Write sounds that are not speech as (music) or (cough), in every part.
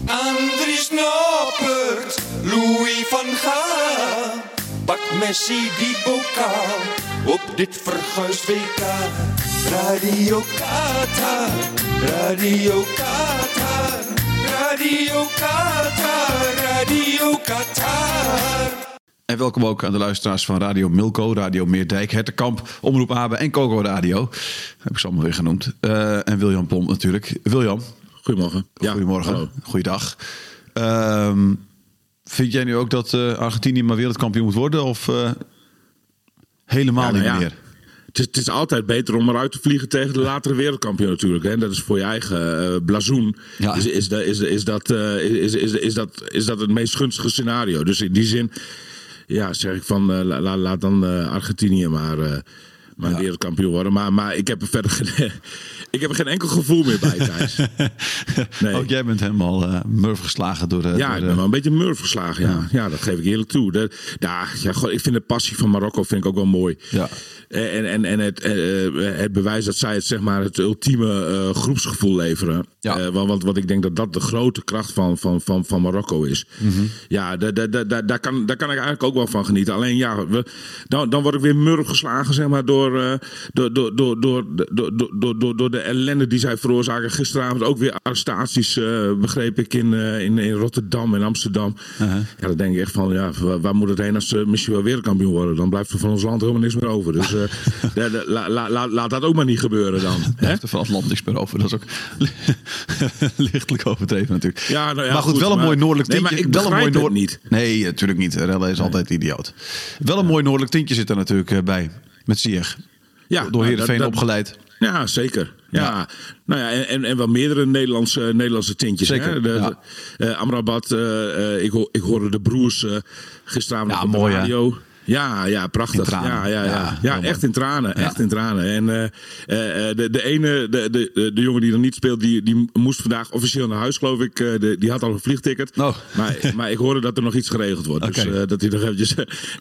Andries Noppert, Louis van Gaal. Pak Messi die bokaal op dit verguisd WK. Radio Qatar, Radio Qatar, Radio Qatar, Radio Qatar. En welkom ook aan de luisteraars van Radio Milko, Radio Meerdijk, Hertenkamp, Omroep Abe en Coco Radio. Heb ik ze allemaal weer genoemd. Eh, en William Plom natuurlijk. William, Goedemorgen. goedemorgen. hallo. Goeiedag. Ehm, vind jij nu ook dat eh, Argentinië maar wereldkampioen moet worden? Of eh, helemaal Ja, nou niet ja. meer? Het is, het is altijd beter om eruit te vliegen tegen de latere wereldkampioen natuurlijk. Hè. Dat is voor je eigen eh blazoen. Ja. Is, is, da- is, is, dat, is, is, is, dat, is dat het meest gunstige scenario. Dus in die zin ja, zeg ik van la- la- laat dan Argentinië maar, maar wereldkampioen worden. Maar, maar ik heb er verder ik heb er geen enkel gevoel meer bij Thijs. (laughs) Nee. Ook jij bent helemaal eh murf geslagen door... eh, Ja, door, ik eh, ben wel een beetje murf geslagen. Ja. Ja. dat geef ik eerlijk toe. De, ja, ja, god, ik vind de passie van Marokko vind ik ook wel mooi. Ja. En, en, en het, eh, eh, het bewijs dat zij het, zeg maar, het ultieme eh, groepsgevoel leveren. Ja. Eh, want, want, want ik denk dat dat de grote kracht van, van, van, van Marokko is. Mhm. Ja, daar, daar, daar, daar, kan, daar kan ik eigenlijk ook wel van genieten. Alleen ja, we, dan, dan word ik weer murf geslagen zeg maar, door, eh, door, door, door, door, door, door, door, door, door de ellende die zij veroorzaken. Gisteravond ook weer arrestaties, eh, begreep ik, in, eh, in, in Rotterdam en Amsterdam. Uh-huh. Ja, dan denk ik echt van, ja, waar, waar moet het heen als ze misschien wel wereldkampioen worden? Dan blijft er van ons land helemaal niks meer over. Dus eh, (laughs) de- la- la- la- laat dat ook maar niet gebeuren dan. Blijft er van het land niks meer over. Dat is ook (laughs) lichtelijk overdreven natuurlijk. Ja, nou ja, maar goed, goed, wel een mooi noordelijk Nee, tintje. maar ik wel een mooi noord- niet. Nee, natuurlijk niet. Relle is altijd idioot. Wel een mooi noordelijk tintje zit er natuurlijk eh, bij. Met Ziyech. Ja, Door nou, Heerenveen dat- dat- opgeleid. Ja, zeker. Ja. Nou ja, en, en, wel meerdere Nederlandse, Nederlandse tintjes. Zeker, Hè? De, ja. de- eh, Amrabat, eh, eh, ik, ho- ik hoorde de broers gisteravond Ja, op de mooi, hè? Ja, ja, prachtig. Ja, ja, ja. Ja, echt in tranen. Echt in tranen. En eh, eh, eh, de, de ene, de, de, de, jongen die er niet speelt, die, die moest vandaag officieel naar huis, geloof ik. De, die had al een vliegticket. Oh. Maar, (laughs) maar ik hoorde dat er nog iets geregeld wordt. Dus dat hij nog eventjes,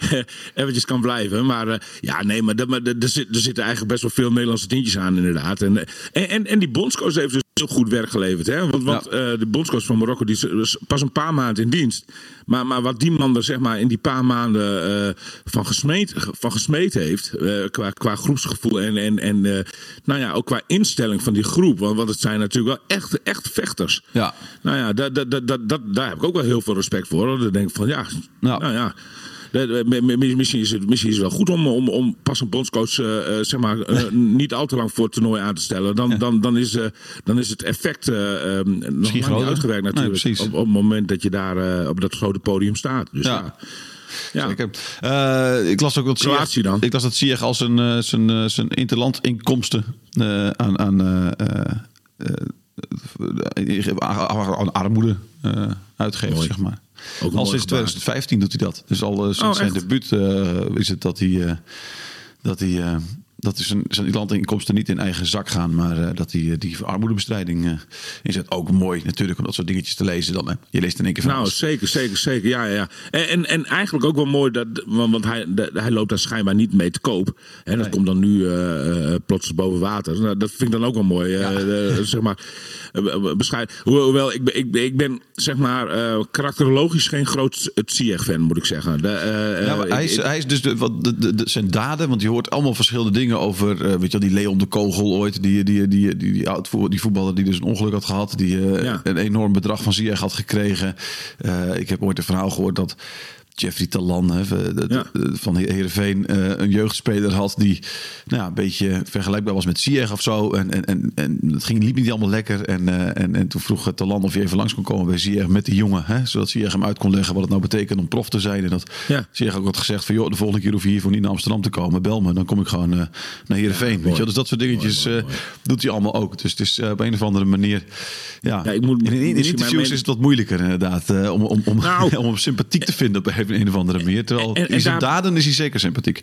(laughs) eventjes kan blijven. Maar ja, nee, maar, dat, maar er, zit- er zitten eigenlijk best wel veel Nederlandse tintjes aan, inderdaad. En, en, en, en die bondscoach heeft dus heel goed werk geleverd. Hè? Want, want Ja. eh, de bondscoach van Marokko die is is pas een paar maanden in dienst. Maar, maar wat die man er zeg maar, in die paar maanden eh, van, gesmeed, van gesmeed heeft, eh, qua, qua groepsgevoel en, en, en eh, nou ja, ook qua instelling van die groep. Want, want het zijn natuurlijk wel echt, echt vechters. Ja. Nou ja, dat, dat, dat, dat, daar heb ik ook wel heel veel respect voor. hoor. Dan denk ik van ja, nou ja. Mi- mi- Misschien is, het, misschien is het wel goed om, om, om pas een bondscoach eh, eh, zeg maar, eh, (laughs) niet al te lang voor het toernooi aan te stellen. Dan, dan, dan, is, eh, dan is het effect eh, eh, nog niet uitgewerkt natuurlijk. op, op het moment dat je daar eh, op dat grote podium staat. Dus Ja. ja. Zeker. Eh, ik las ook dat Kroatië dan? Ik las dat Ziyech als een, eh, zijn, eh, zijn interlandinkomsten eh, aan, aan, eh, eh, eh, aan aan armoede eh, uitgeeft, Mooi. zeg maar. Ook al sinds gebaar. 2015 doet hij dat. Dus al eh, sinds Oh, zijn debuut eh, is het dat hij, eh, dat hij eh, dat is zijn, zijn landinkomsten niet in eigen zak gaan, maar eh, dat hij eh, die armoedebestrijding eh, inzet. Ook mooi natuurlijk om dat soort dingetjes te lezen dan. Hè. Je leest in één keer van Nou, zeker, zeker, zeker. Ja, ja, ja. En, en, en eigenlijk ook wel mooi, dat, want, want hij, de- hij loopt daar schijnbaar niet mee te koop. En dat komt dan nu eh, plots boven water. Nou, dat vind ik dan ook wel mooi. zeg maar, bescheiden. Hoewel, ik, ben- ik, ben- ik ben, zeg maar, karakterologisch geen groot Ziyech-fan, moet ik zeggen. De, Ja, hij, is, ik- hij is dus de, wat, de- zijn daden, want je hoort allemaal verschillende dingen over, eh, weet je wel, die Leon de Kogel ooit, die, die, die, die, die, oud- die voetballer die dus een ongeluk had gehad, die eh, Ja. een enorm bedrag van Ziyech had gekregen. Eh, ik heb ooit een verhaal gehoord dat Jeffrey Talan hè, Ja. van Heerenveen eh, een jeugdspeler had die nou ja, een beetje vergelijkbaar was met Ziyech of zo. En, en, en, en het ging, liep niet allemaal lekker. En, eh, en, en toen vroeg Talan of hij even langs kon komen bij Ziyech met de jongen. Hè, zodat Ziyech hem uit kon leggen wat het nou betekent om prof te zijn. En dat Ja. Ziyech ook had gezegd van joh, de volgende keer hoef je hiervoor niet naar Amsterdam te komen. Bel me, dan kom ik gewoon eh, naar Heerenveen. weet je? Dus dat soort dingetjes Mooi, eh, mooi, mooi. doet hij allemaal ook. Dus het is eh, op een of andere manier... Ja, Ja, ik moet- in, in, interviews is het wat moeilijker inderdaad. eh, om, om, om, Nou. (laughs) om hem sympathiek te vinden op een, (laughs) een of andere manier. Terwijl En- en in zijn daar- daden is hij zeker sympathiek.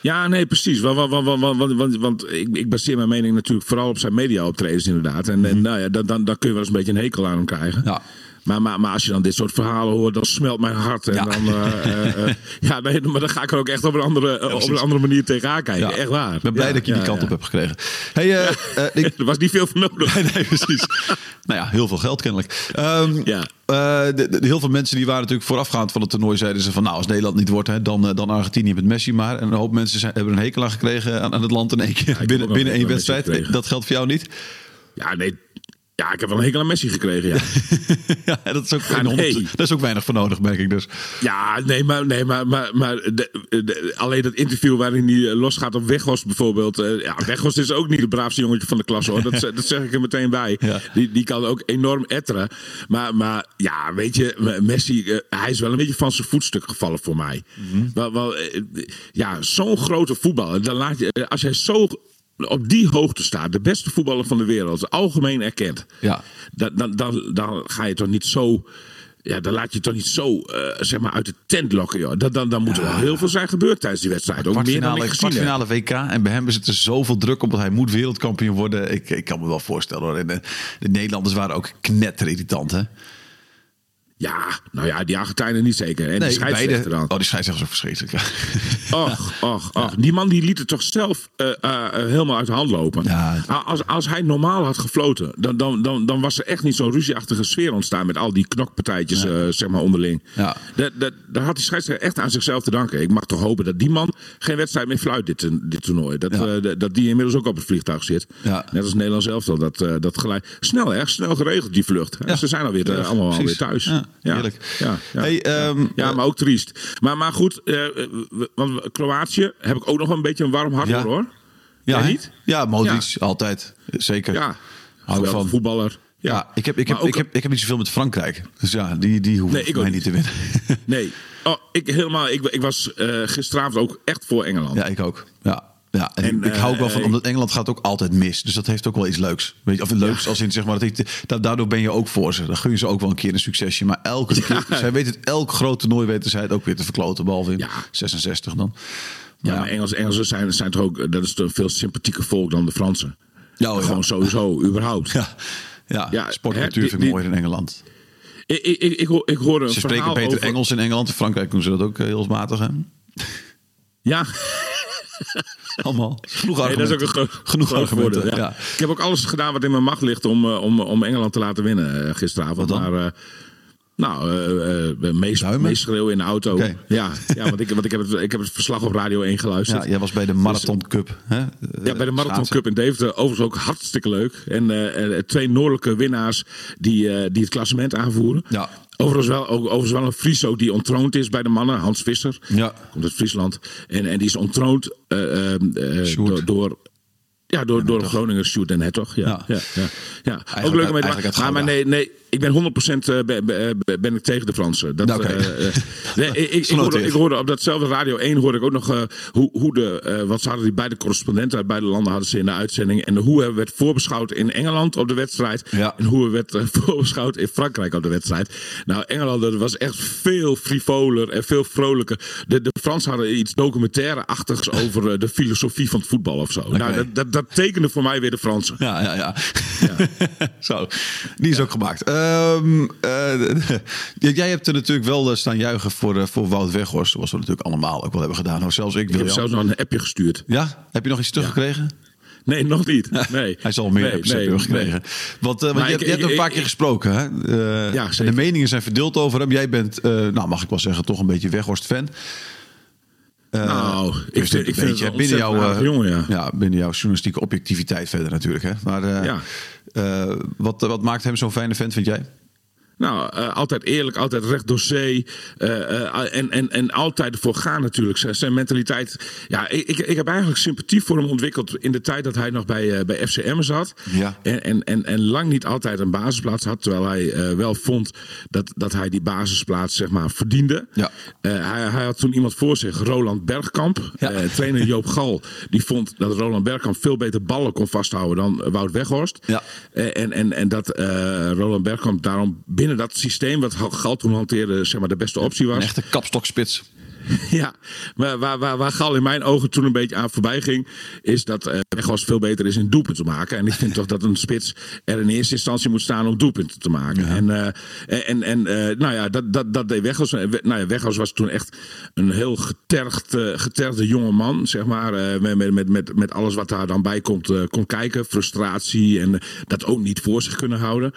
Ja, nee, precies. Want, want, want, want, want, want, want ik, ik baseer mijn mening natuurlijk vooral op zijn media-optredens inderdaad. En, en nou ja, dan, dan, dan kun je wel eens een beetje een hekel aan hem krijgen. Ja. Maar, maar, maar als je dan dit soort verhalen hoort, dan smelt mijn hart. En Ja. dan, eh, eh, eh, (laughs) ja, nee, maar dan ga ik er ook echt op een andere, op een andere manier tegenaan kijken. Echt waar. Ik ben blij dat je die kant op hebt gekregen. Hey, (laughs) ik- Er was niet veel voor nodig. nee, nee, precies. (laughs) nou ja, heel veel geld kennelijk. Ehm, Ja. de, de- heel veel mensen die waren natuurlijk voorafgaand van het toernooi zeiden ze van nou als Nederland niet wordt hè, dan, dan Argentinië met Messi maar. En een hoop mensen zijn, hebben een hekel aan gekregen aan, aan het land in één keer binnen, binnen één wedstrijd. Dat geldt voor jou niet? Ja, nee. Ja, ik heb wel een hekel aan Messi gekregen, ja. (laughs) ja, dat is, ook Ja, geen nee. dat is ook weinig voor nodig, merk ik dus. Ja, nee, maar, nee, maar, maar, maar de, de- alleen dat interview waarin hij eh, losgaat op Weghorst bijvoorbeeld. eh, ja, Weghorst is ook niet het braafste jongetje van de klas hoor. Dat, dat zeg ik er meteen bij. (laughs) Ja. Die, die kan ook enorm etteren. Maar, maar ja, weet je, Messi, eh, hij is wel een beetje van zijn voetstuk gevallen voor mij. Mhm. wel, wel, ja, zo'n grote voetballer. Dan laat je, als jij zo op die hoogte staat, de beste voetballer van de wereld, algemeen erkend. Ja. Dan, dan, dan, dan ga je toch niet zo. Ja, dan laat je toch niet zo eh, zeg maar uit de tent lokken. Joh. Dan, dan, dan moet er wel heel veel zijn gebeurd tijdens die wedstrijd. Ook meer dan ik gezien kwartfinale WK. En bij hem het er zoveel druk op, want hij moet wereldkampioen worden. Ik, ik kan me wel voorstellen hoor. En de, de Nederlanders waren ook knetterirritant hè? Ja, nou ja, die Argentijnen niet zeker. En die scheidsrechter dan. Oh, die scheidsrechter is ook verschrikkelijk. Och, och, och. Die man die liet het toch zelf eh, eh, eh, helemaal uit de hand lopen. Ja. A- Als, als hij normaal had gefloten, dan, dan, dan, dan was er echt niet zo'n ruzieachtige sfeer ontstaan met al die knokpartijtjes zeg maar onderling. Ja. Dat, dat, daar had die scheidsrechter echt aan zichzelf te danken. Ik mag toch hopen dat die man geen wedstrijd meer fluit dit, dit toernooi. Dat, dat- die inmiddels ook op het vliegtuig zit. Net als Nederland zelf al. Dat, dat gelijk. Snel erg snel geregeld die vlucht. Ze zijn alweer, allemaal alweer Precies. thuis. Ja, heerlijk. Ja, ja, Hey, ehm, ja, maar ook triest. Maar, maar goed, eh, we- want Kroatië heb ik ook nog een beetje een warm hart voor hoor. Ja, Jij niet? Ja, Modric, altijd. Zeker. Ja, Hou van. voetballer. Ja, ik, heb, ik, heb, ook- ik, heb, ik heb niet zoveel met Frankrijk. Dus ja, die, die Nee, ik mij niet te winnen. Nee, oh, ik, helemaal, ik, ik was eh, gisteravond ook echt voor Engeland. ja, ik ook. Ja. Ja, en, En, ik, ik hou ook wel van, eh, omdat Engeland gaat ook altijd mis. Dus dat heeft ook wel iets leuks. Weet je, of leuks als in, zeg maar, dat daardoor ben je ook voor ze. Dan gun je ze ook wel een keer een succesje. Maar elke keer, zij weten het, elk groot toernooi weten zij het ook weer te verkloten. Behalve in Ja. 66 dan. Ja, maar Engels, Engelsen zijn, zijn toch ook, dat is een veel sympathieker volk dan de Fransen. Ja, oh ja. Gewoon sowieso, überhaupt. Ja, ja, Ja, sportcultuur vind ik die- mooier in Engeland. Ik, ik, ik, ik, hoor- ik hoorde een Ze spreken beter over- Engels in Engeland. In Frankrijk doen ze dat ook eh, heel matig. Hè? Ja, (laughs) Allemaal. Genoeg Nee, argumenten. dat is ook een Genoeg groot argumenten. voordeel, ja. ja. Ik heb ook alles gedaan wat in mijn macht ligt om, eh, om, om Engeland te laten winnen eh, gisteravond. Maar, eh, nou, eh eh, meest, Duimen? meeschreeuwen in de auto. Ja, ja want, ik, want ik, heb het, ik heb het verslag op Radio 1 geluisterd. Ja, jij was bij de Marathon Cup. Hè? Ja, bij de Marathon. Cup in Deventer. Overigens ook hartstikke leuk. En eh, eh, twee noordelijke winnaars die, eh, die het klassement aanvoeren. Ja. Overigens wel, ook, overigens wel een Fries ook die ontroond is bij de mannen. Hans Visser. Ja. Komt uit Friesland. En, en die is ontroond eh, eh, eh, door... door ja, door, door Groningen Sjoerd en Hertog. Ja, Ja. ja. Ja, Ook leuk om mee te maken. Maar, maar nee, nee, ik ben 100% eh, ben, ben, ben ik tegen de Fransen. Dat, Nou, oké. eh, eh, (laughs) nee, ik, ik, ik, hoorde, ik hoorde op datzelfde Radio 1 hoorde ik ook nog eh, hoe, hoe de, eh, wat ze hadden die beide correspondenten uit beide landen hadden ze in de uitzending. En hoe er werd voorbeschouwd in Engeland op de wedstrijd. Ja. En hoe er werd eh, (laughs) voorbeschouwd in Frankrijk op de wedstrijd. Nou, Engeland dat was echt veel frivoler en veel vrolijker. De, de Fransen hadden iets documentaire-achtigs (laughs) over eh, de filosofie van het voetbal of zo. Nou, dat, dat, dat tekende voor mij weer de Fransen. Ja, ja, ja. (laughs) Zo, die is ook gemaakt. Ehm, eh, (laughs) jij hebt er natuurlijk wel eh, staan juichen voor, eh, voor Wout Weghorst. Zoals we natuurlijk allemaal ook wel hebben gedaan. Hoor. Zelfs ik, Ik heb zelfs nog een appje gestuurd. Ja? Heb je nog iets teruggekregen? Nee, nog niet. (laughs) Nee. Hij zal meer nee, apps nee, hebben gekregen. Want, want je, ik- hebt- een paar ik- keer gesproken. Hè? Eh, Ja, de meningen zijn verdeeld over hem. Jij bent, nou mag ik wel zeggen, toch een beetje Weghorst-fan. Eh, Nou, ik vind- ik vind het binnen jouw, eh, jongen, ja. binnen jouw journalistieke objectiviteit verder natuurlijk. Hè? Maar eh, Ja. wat, wat maakt hem zo'n fijne vent, vind jij? Nou, eh, altijd eerlijk, altijd recht door zee. eh, eh, en, en, en altijd ervoor gaan natuurlijk. Zijn, zijn mentaliteit. Ja, ik, ik, heb eigenlijk sympathie voor hem ontwikkeld in de tijd dat hij nog bij, bij FCM zat. Ja. En, en, en, en lang niet altijd een basisplaats had. Terwijl hij wel vond dat, dat hij die basisplaats zeg maar, verdiende. Ja. Hij, hij had toen iemand voor zich, Roland Bergkamp. Ja. Trainer (laughs) Joop Gal. Die vond dat Roland Bergkamp veel beter ballen kon vasthouden dan Wout Weghorst. Ja. En, en, en dat Roland Bergkamp daarom binnen dat systeem wat Gal toen hanteerde, zeg maar, de beste optie was. Een echte kapstokspits. (laughs) Ja, maar waar, waar, waar Gal in mijn ogen toen een beetje aan voorbij ging, is dat Weghorst veel beter is in doelpunten te maken. En ik vind toch dat een spits er in eerste instantie moet staan om doelpunten te maken. En, eh, en, en eh, nou ja, dat, dat, dat deed Weghorst. Eh, We- Nou ja, Weghorst was toen echt een heel getergd, getergde jonge man, zeg maar. met, met, met, met, alles wat daar dan bij komt, kon kijken. Frustratie en dat ook niet voor zich kunnen houden.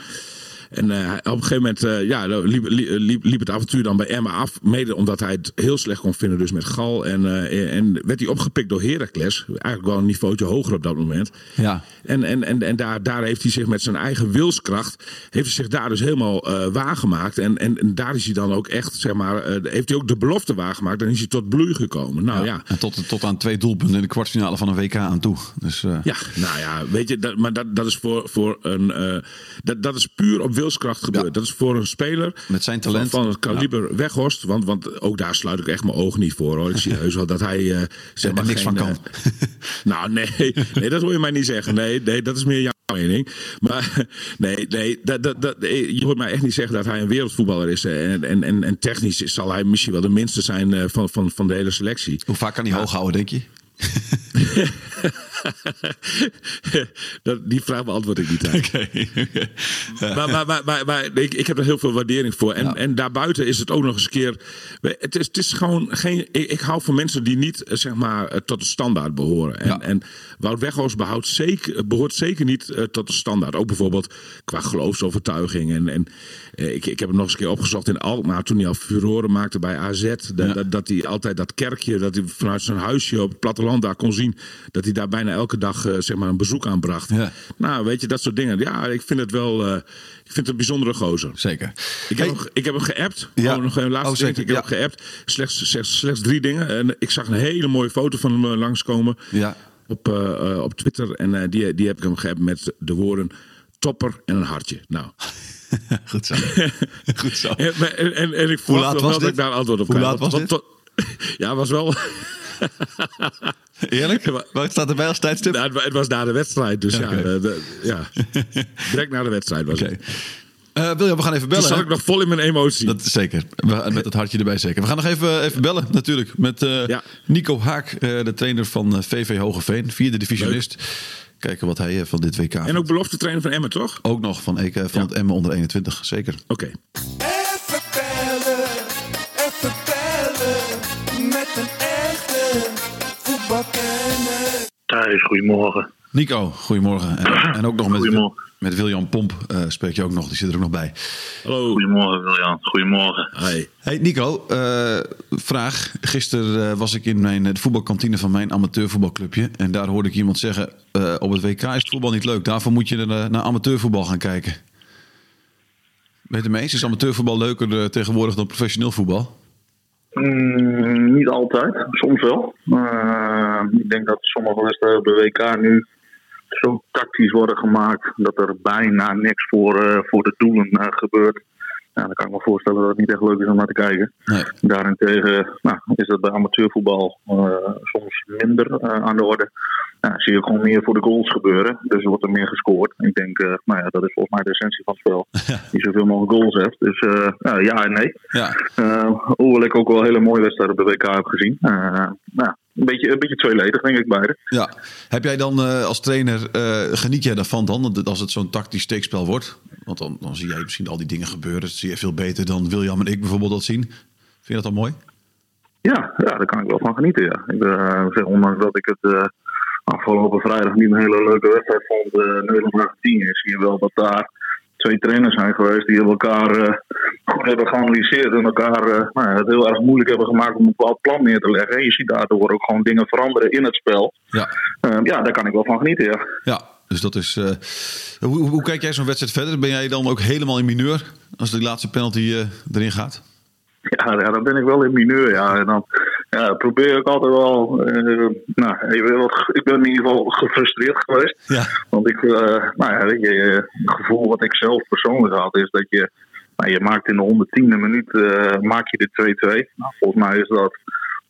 En eh, op een gegeven moment eh, ja, liep, liep, liep het avontuur dan bij Emma af. Mede omdat hij het heel slecht kon vinden dus met Gal. En, eh, en werd hij opgepikt door Heracles. Eigenlijk wel een niveautje hoger op dat moment. Ja. En, en, en, en daar, daar heeft hij zich met zijn eigen wilskracht... heeft hij zich daar dus helemaal eh, waargemaakt. En, en, en daar is hij dan ook echt, zeg maar... eh, heeft hij ook de belofte waargemaakt. En is hij tot bloei gekomen. Nou ja, En tot, tot aan twee doelpunten in de kwartfinale van een WK aan toe. Dus eh, ja, nou ja, weet je, dat, maar dat, dat is voor, voor een. eh, dat, dat is puur op wilskracht gebeurd. Ja. Dat is voor een speler. Met zijn talent. Van, van het kaliber Weghorst. Want, want ook daar sluit ik echt mijn ogen niet voor hoor. Ik zie (laughs) heus wel dat hij. eh zeg maar niks geen, van kan. eh, (laughs) nou, nee, nee, dat hoor je mij niet zeggen. Nee, nee dat is meer jouw mening. Maar (laughs) nee, nee dat, dat, dat, je hoort mij echt niet zeggen dat hij een wereldvoetballer is. En, en, en, en technisch zal hij misschien wel de minste zijn eh, van, van, van de hele selectie. hoe vaak kan hij hoog houden, denk je? (laughs) dat, die vraag beantwoord ik niet. eigenlijk. (laughs) (laughs) Maar, maar, maar, maar, maar ik, ik heb er heel veel waardering voor. En, en daarbuiten is het ook nog eens een keer. Het is, het is gewoon geen. Ik, ik hou van mensen die niet eh, zeg maar eh, tot de standaard behoren. En, Ja. en Wout Weghorst behoudt zeker, behoort zeker niet eh, tot de standaard. Ook bijvoorbeeld qua geloofsovertuiging. En, en ik, ik heb het nog eens een keer opgezocht in Alkmaar. Toen hij al furoren maakte bij AZ. Dat, dat, dat hij altijd dat kerkje. Dat hij vanuit zijn huisje op het platteland daar kon zien. Dat hij daar bijna elke dag eh, zeg maar een bezoek aan bracht. Ja. Nou, weet je, dat soort dingen. Ja, ik vind het wel. eh, ik vind het een bijzondere gozer. Zeker. Ik heb, Hey, hem, ik heb hem geappt. Ja. Oh, nog een laatste Oh, zeker, Ik heb hem geappt. Slechts, slechts, slechts drie dingen. En ik zag een hele mooie foto van hem eh, langskomen Ja. op, op Twitter. En die, die heb ik hem geappt met de woorden topper en een hartje. Nou, (laughs) Goed zo. (laughs) Goed zo. en, en, en, en ik was wel dat ik daar antwoord op Hoe krijg. laat was Want- dit? want- (laughs) Ja, was wel. Eerlijk? Wat staat erbij als tijdstip? Nou, het wa- het was na de wedstrijd. Dus ja, Oké. de- de- ja, direct na de wedstrijd was Oké. het. Eh, William, we gaan even Toen bellen. zat hè? ik nog vol in mijn emotie. Dat zeker. We- Met het hartje erbij zeker. We gaan nog even, even bellen natuurlijk. Met eh, Ja. Nico Haak, eh, de trainer van eh, VV Hogeveen. Vierde divisionist. Kijken wat hij eh, van dit WK En ook belofte trainer van Emmen, toch? Ook nog van, EK, van Ja. het Emmen onder 21. Zeker. Oké. Thijs, goedemorgen. Nico, goedemorgen. En, en ook nog met, met William Pomp eh, spreek je ook nog. Die zit er ook nog bij. Hallo. Goedemorgen, Wiljan. Goedemorgen. Hi. Hey Nico, eh, vraag. Gisteren eh, was ik in mijn, de voetbalkantine van mijn amateurvoetbalclubje. En daar hoorde ik iemand zeggen, eh, op het WK is het voetbal niet leuk. Daarvoor moet je naar, naar amateurvoetbal gaan kijken. Ben je het ermee eens? Is amateurvoetbal leuker tegenwoordig dan professioneel voetbal? Mm, niet altijd, soms wel. Eh, ik denk dat sommige wedstrijden op de WK nu zo tactisch worden gemaakt dat er bijna niks voor, eh, voor de doelen eh, gebeurt. Ja, dan kan ik me voorstellen dat het niet echt leuk is om naar te kijken. Nee. Daarentegen nou, is dat bij amateurvoetbal eh, soms minder eh, aan de orde. Ja, zie je gewoon meer voor de goals gebeuren. Dus er wordt er meer gescoord. Ik denk, eh, nou ja, dat is volgens mij de essentie van het spel. (laughs) Die zoveel mogelijk goals heeft. Dus eh, ja, ja en nee. Ja, hoewel ik ook wel hele mooie wedstrijden op de WK heb gezien. Nou, een, beetje, een beetje tweeledig, denk ik, beide. ja. Heb jij dan eh, als trainer, eh, geniet jij daarvan dan? Dat Als het zo'n tactisch steekspel wordt? Want dan, dan zie jij misschien al die dingen gebeuren. Dat zie je veel beter dan William en ik bijvoorbeeld dat zien. Vind je dat dan mooi? Ja, ja, daar kan ik wel van genieten. Ja. Ik eh, zeg, ondanks dat ik het afgelopen vrijdag niet een hele leuke wedstrijd vond, uh, Nederland-Argentinië, zie je wel dat daar twee trainers zijn geweest die elkaar eh, goed hebben geanalyseerd en elkaar eh, nou ja, het heel erg moeilijk hebben gemaakt om een bepaald plan neer te leggen. En je ziet daardoor ook gewoon dingen veranderen in het spel. Ja. Eh, ja, daar kan ik wel van genieten, ja. Ja, dus dat is. eh, hoe, hoe kijk jij zo'n wedstrijd verder? Ben jij dan ook helemaal in mineur als die laatste penalty eh, erin gaat? Ja, ja, dan ben ik wel in mineur. Ja. En dan ja, probeer ik altijd wel. nou, even wat, ik ben in ieder geval gefrustreerd geweest. Ja. Want ik, eh, nou ja, weet je, het gevoel wat ik zelf persoonlijk had is dat je. Nou, je maakt in de 110e minuut eh, maak je de 2-2. Nou, volgens mij is dat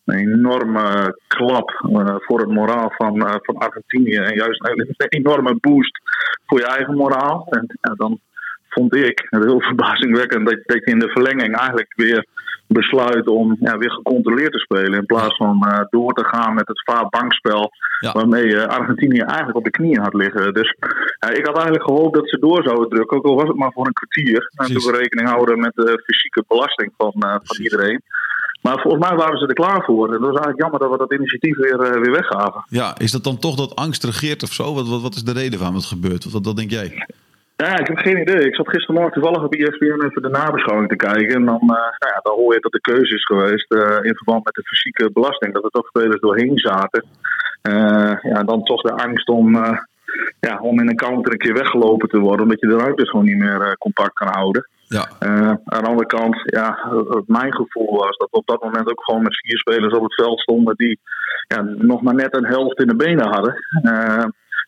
een enorme klap eh, voor het moraal van, eh, van Argentinië. En juist een, enorme boost voor je eigen moraal. En dan vond ik het heel (laughs) verbazingwekkend dat, dat je in de verlenging eigenlijk weer besluit om ja, weer gecontroleerd te spelen. In plaats van eh, door te gaan met het vaak bankspel. Ja. Waarmee je Argentinië eigenlijk op de knieën had liggen. Dus ik had eigenlijk gehoopt dat ze door zouden drukken. Ook al was het maar voor een kwartier. Toen we rekening houden met de fysieke belasting van, eh, van iedereen. Maar volgens mij waren ze er klaar voor. En dat was eigenlijk jammer dat we dat initiatief weer, eh, weer weggaven. Ja, is dat dan toch dat angst regeert of zo? Wat, wat, wat is de reden waarom het gebeurt? Wat, wat, wat denk jij? Ja, ik heb geen idee. Ik zat gistermorgen toevallig op ESPN even de nabeschouwing te kijken. En dan, eh, nou ja, dan hoor je dat de keuze is geweest eh, in verband met de fysieke belasting. Dat er toch spelers doorheen zaten. Eh, ja, dan toch de angst om, ja, om in een counter een keer weggelopen te worden. Omdat je de ruimte gewoon niet meer compact kan houden. Ja, aan de andere kant, ja, mijn gevoel was dat we op dat moment ook gewoon met vier spelers op het veld stonden die ja, nog maar net een helft in de benen hadden.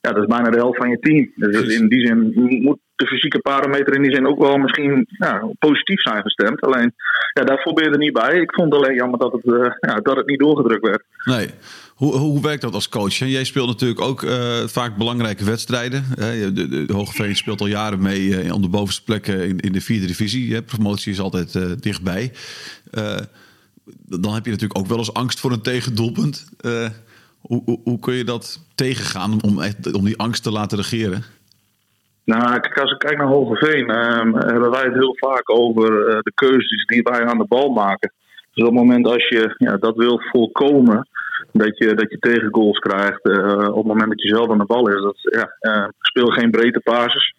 Ja, dat is bijna de helft van je team. Dus in die zin moet de fysieke parameter in die zin ook wel misschien ja, positief zijn gestemd. Alleen, ja, daarvoor ben je er niet bij. Ik vond alleen jammer dat het, eh, ja, dat het niet doorgedrukt werd. nee. Hoe, hoe werkt dat als coach? Jij speelt natuurlijk ook eh, vaak belangrijke wedstrijden. De, de, de Hogeveen speelt al jaren mee eh, om de bovenste plekken in, in de vierde divisie. hè? Promotie is altijd dichtbij. Dan heb je natuurlijk ook wel eens angst voor een tegendoelpunt. Hoe, hoe, hoe kun je dat tegengaan om, echt, om die angst te laten regeren? Nou, kijk, als ik kijk naar Hogeveen, ehm, hebben wij het heel vaak over eh, de keuzes die wij aan de bal maken. Dus op het moment als je ja, dat wil voorkomen, dat je, dat je tegengoals krijgt, eh, op het moment dat je zelf aan de bal is, dat, ja, eh, speel geen breedte passes.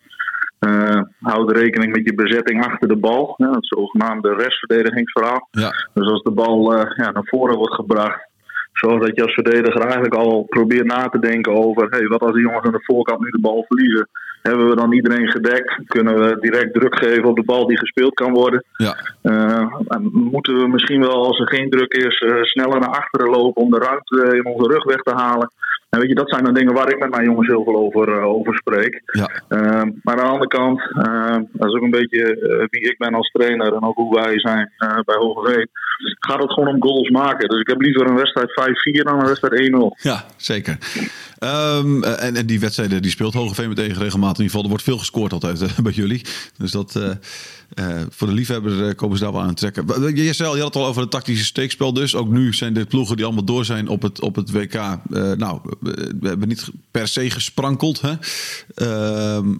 Eh, houd rekening met je bezetting achter de bal, ja, het zogenaamde restverdedigingsverhaal. Ja, Dus als de bal ja, naar voren wordt gebracht, zorg dat je als verdediger eigenlijk al probeert na te denken over: hey, wat als de jongens aan de voorkant nu de bal verliezen? Hebben we dan iedereen gedekt? Kunnen we direct druk geven op de bal die gespeeld kan worden? ja, Eh, en moeten we misschien wel, als er geen druk is, eh, sneller naar achteren lopen om de ruimte in onze rug weg te halen? En weet je, dat zijn dan dingen waar ik met mijn jongens heel veel over, eh, over spreek. ja, Uh, maar aan de andere kant, uh, dat is ook een beetje uh, wie ik ben als trainer en ook hoe wij zijn uh, bij Hogeveen. Gaat het gewoon om goals maken. Dus ik heb liever een wedstrijd 5-4 dan een wedstrijd 1-0. ja zeker. Ehm, en, en die wedstrijden die speelt Hogeveen meteen regelmatig. In ieder geval, er wordt veel gescoord altijd eh, (laughs) bij jullie. Dus dat, eh, eh, voor de liefhebber eh, komen ze daar wel aan trekken. Je, had het al over het tactische steekspel dus. Ook nu zijn de ploegen die allemaal door zijn op het, op het WK. eh, nou, we, hebben niet per se gesprankeld. Hè? Ehm,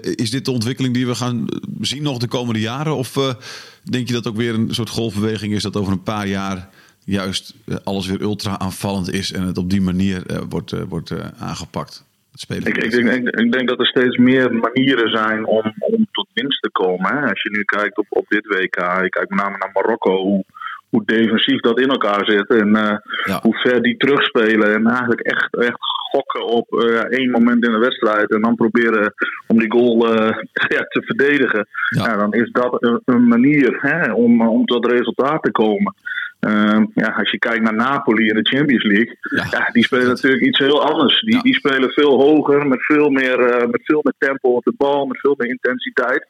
is dit de ontwikkeling die we gaan zien nog de komende jaren? Of eh, denk je dat ook weer een soort golfbeweging is dat over een paar jaar juist eh, alles weer ultra aanvallend is en het op die manier eh, wordt, eh, wordt aangepakt? Ik, ik, denk, ik, ik denk dat er steeds meer manieren zijn om, om tot winst te komen. Hè. Als je nu kijkt op, op dit WK, je kijkt met name naar Marokko, hoe, hoe defensief dat in elkaar zit. En Ja. hoe ver die terugspelen. En eigenlijk echt, echt gokken op één moment in de wedstrijd. En dan proberen om die goal (laughs) ja, te verdedigen. Ja. Ja. dan is dat een, een manier hè, om, om tot resultaat te komen. Ehm, ja, als je kijkt naar Napoli in de Champions League, Ja. ja. die spelen natuurlijk iets heel anders. Die, Ja. die spelen veel hoger, met veel, meer, eh, met veel meer tempo op de bal, met veel meer intensiteit.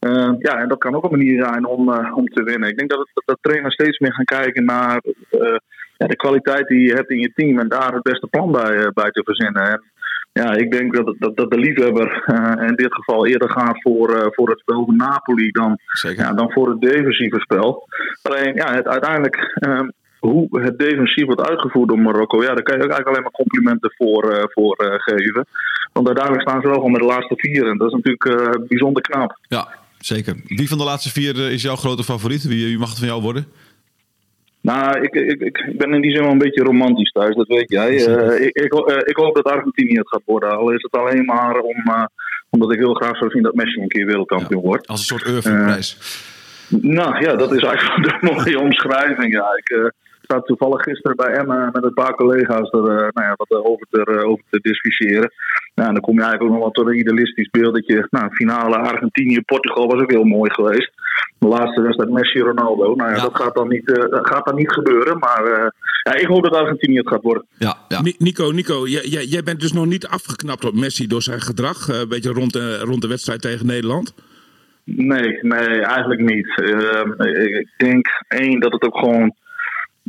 Ehm, ja, en dat kan ook een manier zijn om, eh, om te winnen. Ik denk dat, het, dat trainers steeds meer gaan kijken naar eh, ja, de kwaliteit die je hebt in je team en daar het beste plan bij, bij te verzinnen. En, ja, ik denk dat, dat, dat de liefhebber eh, in dit geval eerder gaat voor, eh, voor het spel van Napoli dan, Zeker. ja, dan voor het defensieve spel. Alleen, ja, het, uiteindelijk, ehm, hoe het defensief wordt uitgevoerd door Marokko, ja, daar kan je ook eigenlijk alleen maar complimenten voor, eh, voor geven. Want uiteindelijk staan ze wel gewoon met de laatste vier en dat is natuurlijk bijzonder knap. Ja, zeker. Wie van de laatste vier is jouw grote favoriet? Wie, wie mag het van jou worden? Nou, ik, ik, ik ben in die zin wel een beetje romantisch thuis, dat weet jij. (laughs) Eh, ik, ik, eh, ik hoop dat Argentinië het gaat worden. Al is het alleen maar om, eh, omdat ik heel graag zou zien dat Messi een keer wereldkampioen wordt. Als een soort Urfenprijs. Nou ja, dat is eigenlijk (laughs) de mooie omschrijving. Ja, ik, zat toevallig gisteren bij Emma met een paar collega's er eh, nou ja, wat eh, over, te, eh, over te discussiëren. Nou, en dan kom je eigenlijk ook nog wel tot een idealistisch beeld dat je, nou, finale Argentinië-Portugal was ook heel mooi geweest. De laatste wedstrijd Messi-Ronaldo. Nou ja, Ja. dat gaat dan niet, eh, dat gaat dan niet gebeuren. Maar eh, ja, ik hoop dat Argentinië het gaat worden. Ja, ja. Ni- Nico, Nico jij, jij, jij bent dus nog niet afgeknapt op Messi door zijn gedrag. eh, Een beetje rond de, rond de wedstrijd tegen Nederland. Nee, nee, eigenlijk niet. Ehm, ik denk één dat het ook gewoon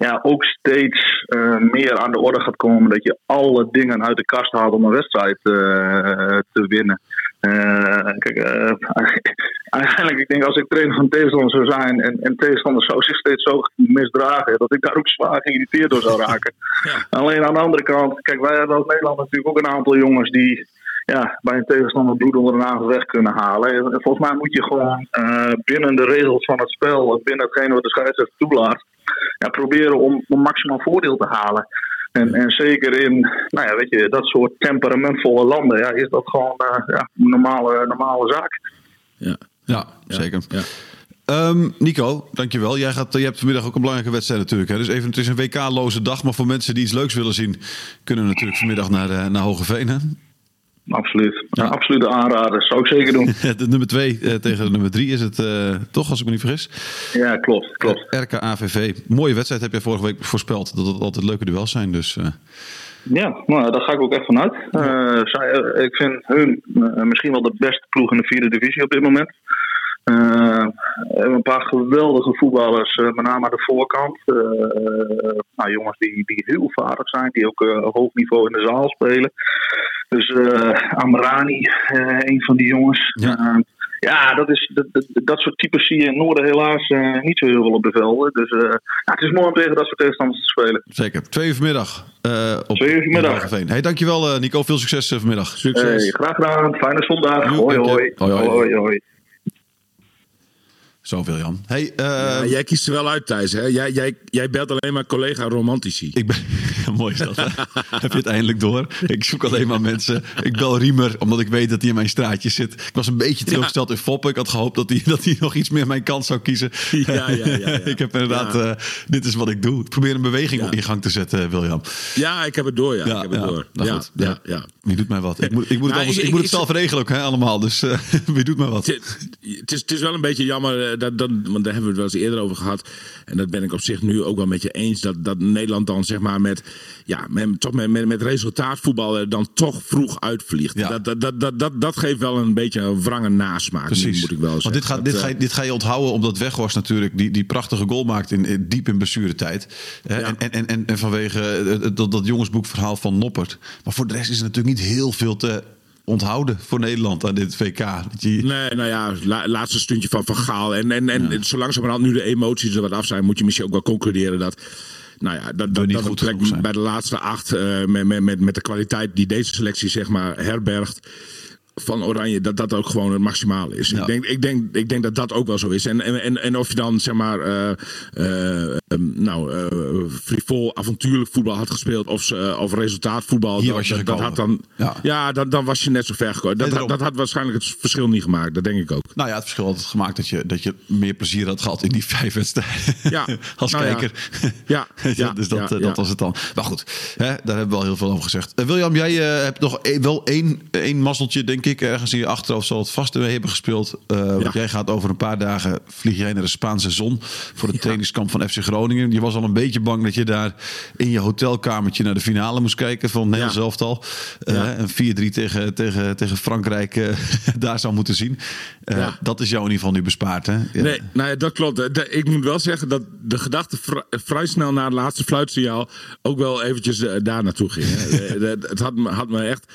ja, ook steeds eh, meer aan de orde gaat komen dat je alle dingen uit de kast haalt om een wedstrijd eh, te winnen. Eh, kijk, (laughs) eigenlijk, ik denk als ik trainer van tegenstander zou zijn en, en tegenstander zou zich steeds zo misdragen, dat ik daar ook zwaar geïrriteerd door zou raken. Alleen aan de andere kant, kijk, wij hebben als Nederland natuurlijk ook een aantal jongens die ja, bij een tegenstander bloed onder de nagel weg kunnen halen. En volgens mij moet je gewoon eh, binnen de regels van het spel, binnen hetgene wat de scheidsrechter toelaat, ja, proberen om, om maximaal voordeel te halen. En, en zeker in nou ja, weet je, dat soort temperamentvolle landen ja, is dat gewoon eh, ja, een normale, normale zaak. Ja. Ja, zeker. Ja. Ehm, Nico, dankjewel. Jij gaat, je hebt vanmiddag ook een belangrijke wedstrijd natuurlijk. Hè? Dus even, het is een WK-loze dag. Maar voor mensen die iets leuks willen zien... kunnen natuurlijk vanmiddag naar, eh, naar Hogeveen. Hè? Absoluut. Ja. absolute aanrader. Zou ik zeker doen. (laughs) De nummer 2 tegen de nummer 3 is het eh, toch, als ik me niet vergis. Ja, klopt. klopt. RKAVV. Mooie wedstrijd heb jij vorige week voorspeld. Dat het altijd leuke duels zijn. Dus eh, Ja, nou, daar ga ik ook echt vanuit. Eh, zij, eh, ik vind hun eh, misschien wel de beste ploeg in de vierde divisie op dit moment. Eh, we hebben een paar geweldige voetballers, eh, met name aan de voorkant. Eh, eh, nou, jongens die, die heel vaardig zijn, die ook eh, hoog niveau in de zaal spelen. Dus eh Amrani, eh, een van die jongens. Ja. Eh, ja, dat, is, dat, dat, dat soort types zie je in het Noorden helaas eh, niet zo heel veel op de velden. Dus eh, ja, het is mooi om tegen dat soort tegenstanders te spelen. zeker. Twee uur vanmiddag. eh op Twee uur vanmiddag. Hey, dankjewel eh, Nico. Veel succes eh, vanmiddag. Succes. Hey, graag gedaan. Fijne zondag. Hoi, hoi. Hoi, hoi. hoi, hoi. Zo, William. Hey, eh, Ja, jij kiest er wel uit, Thijs. Hè? Jij, jij, jij belt alleen maar collega romantici. Ik ben... (laughs) Mooi is dat. (laughs) Heb je het eindelijk door? Ik zoek alleen maar mensen. Ik bel Riemer, omdat ik weet dat hij in mijn straatje zit. Ik was een beetje teleurgesteld in Foppe. Ik had gehoopt dat hij, dat hij nog iets meer mijn kant zou kiezen. Ja, ja, ja, ja. (laughs) ik heb inderdaad... Ja. eh, dit is wat ik doe. Ik probeer een beweging Ja. in gang te zetten, William. Ja, ik heb het door. Ja, ik heb het door. nou ja, goed. ja, ja. Wie doet mij wat? Ik moet, ik moet, het, Nou, anders- ik- ik moet ik- het zelf regelen ook, hè, allemaal. Dus eh, wie doet mij wat? Het, het is, het is wel een beetje jammer, dat, dat, want daar hebben we het wel eens eerder over gehad. En dat ben ik op zich nu ook wel met je eens. Dat, dat Nederland dan zeg maar met, ja, met, toch met, met, met resultaatvoetbal er dan toch vroeg uitvliegt. Ja. Dat, dat, dat, dat, dat, dat geeft wel een beetje een wrange nasmaak, Precies. moet ik wel zeggen. Want dit, gaat, dit, eh, ga je, dit ga je onthouden omdat Weghorst natuurlijk die, die prachtige goal maakt in, in- diep in blessuretijd. Ja. En, en, en, en, vanwege eh, dat, dat jongensboekverhaal van Noppert. Maar voor de rest is er natuurlijk niet heel veel te onthouden voor Nederland aan dit VK. Dat je, Nee, nou ja, la- laatste stuntje van Van Gaal. En, en, en zo langzamerhand nu de emoties er wat af zijn, moet je misschien ook wel concluderen dat. Nou ja, dat, dat, niet dat zijn. bij de laatste acht, met, met, met, met de kwaliteit die deze selectie zeg maar herbergt. Van Oranje, dat dat ook gewoon het maximale is. Ja. Ik, denk, ik, denk, ik denk dat dat ook wel zo is. En, en, en, en of je dan, zeg maar, eh, eh, ehm, nou, eh frivol, avontuurlijk voetbal had gespeeld. of, of resultaatvoetbal. Hier dat, was je dat, dat gekomen. had dan, Ja. ja, dan, dan was je net zo ver gekomen. Dat, Nee, dat, had waarschijnlijk het verschil niet gemaakt. Dat denk ik ook. Nou ja, het verschil had het gemaakt dat je, dat je meer plezier had gehad in die vijf wedstrijden. Ja, (laughs) Als nou kijker. Ja, (laughs) ja, dus dat, dat was het dan. Maar goed, hè, daar hebben we al heel veel over gezegd. William, jij hebt nog e- wel één, één mazzeltje, denk ik. Ergens in je achterhoofd zal het vast mee hebben gespeeld. Eh, Want jij gaat over een paar dagen, vlieg jij naar de Spaanse zon... voor het trainingskamp van FC Groningen. Je was al een beetje bang dat je daar in je hotelkamertje... naar de finale moest kijken van Nederlands Ja. elftal. Eh, Ja. Een 4-3 tegen, tegen, tegen Frankrijk eh, (laughs) daar zou moeten zien. Eh, Ja. Dat is jou in ieder geval nu bespaard, hè? Ja. Nee, nou ja, dat klopt. De- ik moet wel zeggen dat de gedachte vri- vrij snel na het laatste fluitsignaal ook wel eventjes eh, daar naartoe ging. (laughs) Eh, het had me, had me echt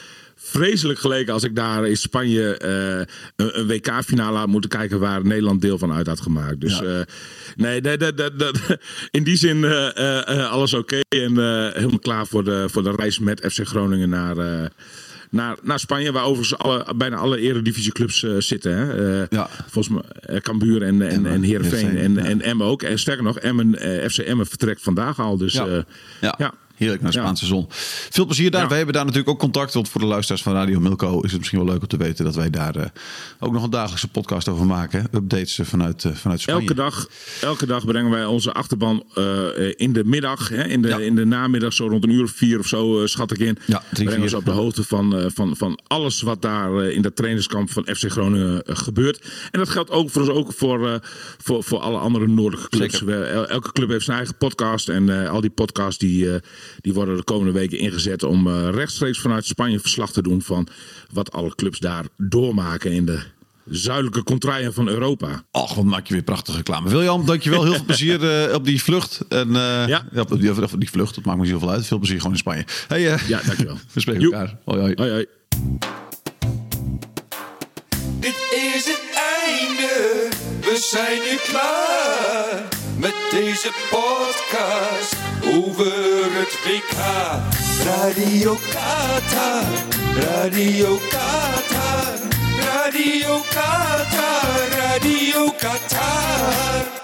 vreselijk geleken als ik daar in Spanje eh, een, WK-finale had moeten kijken waar Nederland deel van uit had gemaakt. Dus Ja. eh, nee, nee, dat- dat- dat- in die zin eh, alles oké en helemaal klaar voor de, voor de reis met FC Groningen naar... naar, naar Spanje, waar overigens alle, bijna alle eredivisieclubs eh zitten. Hè? Ja. Volgens mij Cambuur en, en, en Heerenveen en, ja. en Emmen ook. En sterker nog, Emmen, FC Emmen vertrekt vandaag al. Dus ja. Heerlijk naar de Ja. Spaanse zon. Veel plezier daar. Ja. Wij hebben daar natuurlijk ook contact. Want voor de luisteraars van Radio Milko is het misschien wel leuk om te weten dat wij daar eh, ook nog een dagelijkse podcast over maken. Updates eh, vanuit, eh, vanuit Spanje. Elke dag, elke dag brengen wij onze achterban in de middag, hè, in, de, Ja. in de namiddag, zo rond een uur of vier of zo, schat ik in. Ja, drie, brengen we vier, ze op de hoogte van, van, van alles wat daar in dat trainingskamp van FC Groningen gebeurt. En dat geldt ook voor ons ook voor, voor, voor alle andere noordelijke clubs. We- elke club heeft zijn eigen podcast. En al die podcasts die, die worden de komende weken ingezet om eh, rechtstreeks vanuit Spanje verslag te doen van wat alle clubs daar doormaken in de zuidelijke contraien van Europa. Och, wat maak je weer prachtige reclame. William, dankjewel. Heel veel plezier eh, op die vlucht. En, eh, Ja. op, die, op die vlucht, dat maakt me niet zoveel uit. Veel plezier gewoon in Spanje. Hey, eh, Ja, dankjewel. (laughs) we spreken Joep. elkaar. Hoi, hoi. Hoi, hoi. Dit is het einde, we zijn nu klaar deze podcast over het WK. Radio Qatar, Radio Qatar, Radio Qatar, Radio Qatar.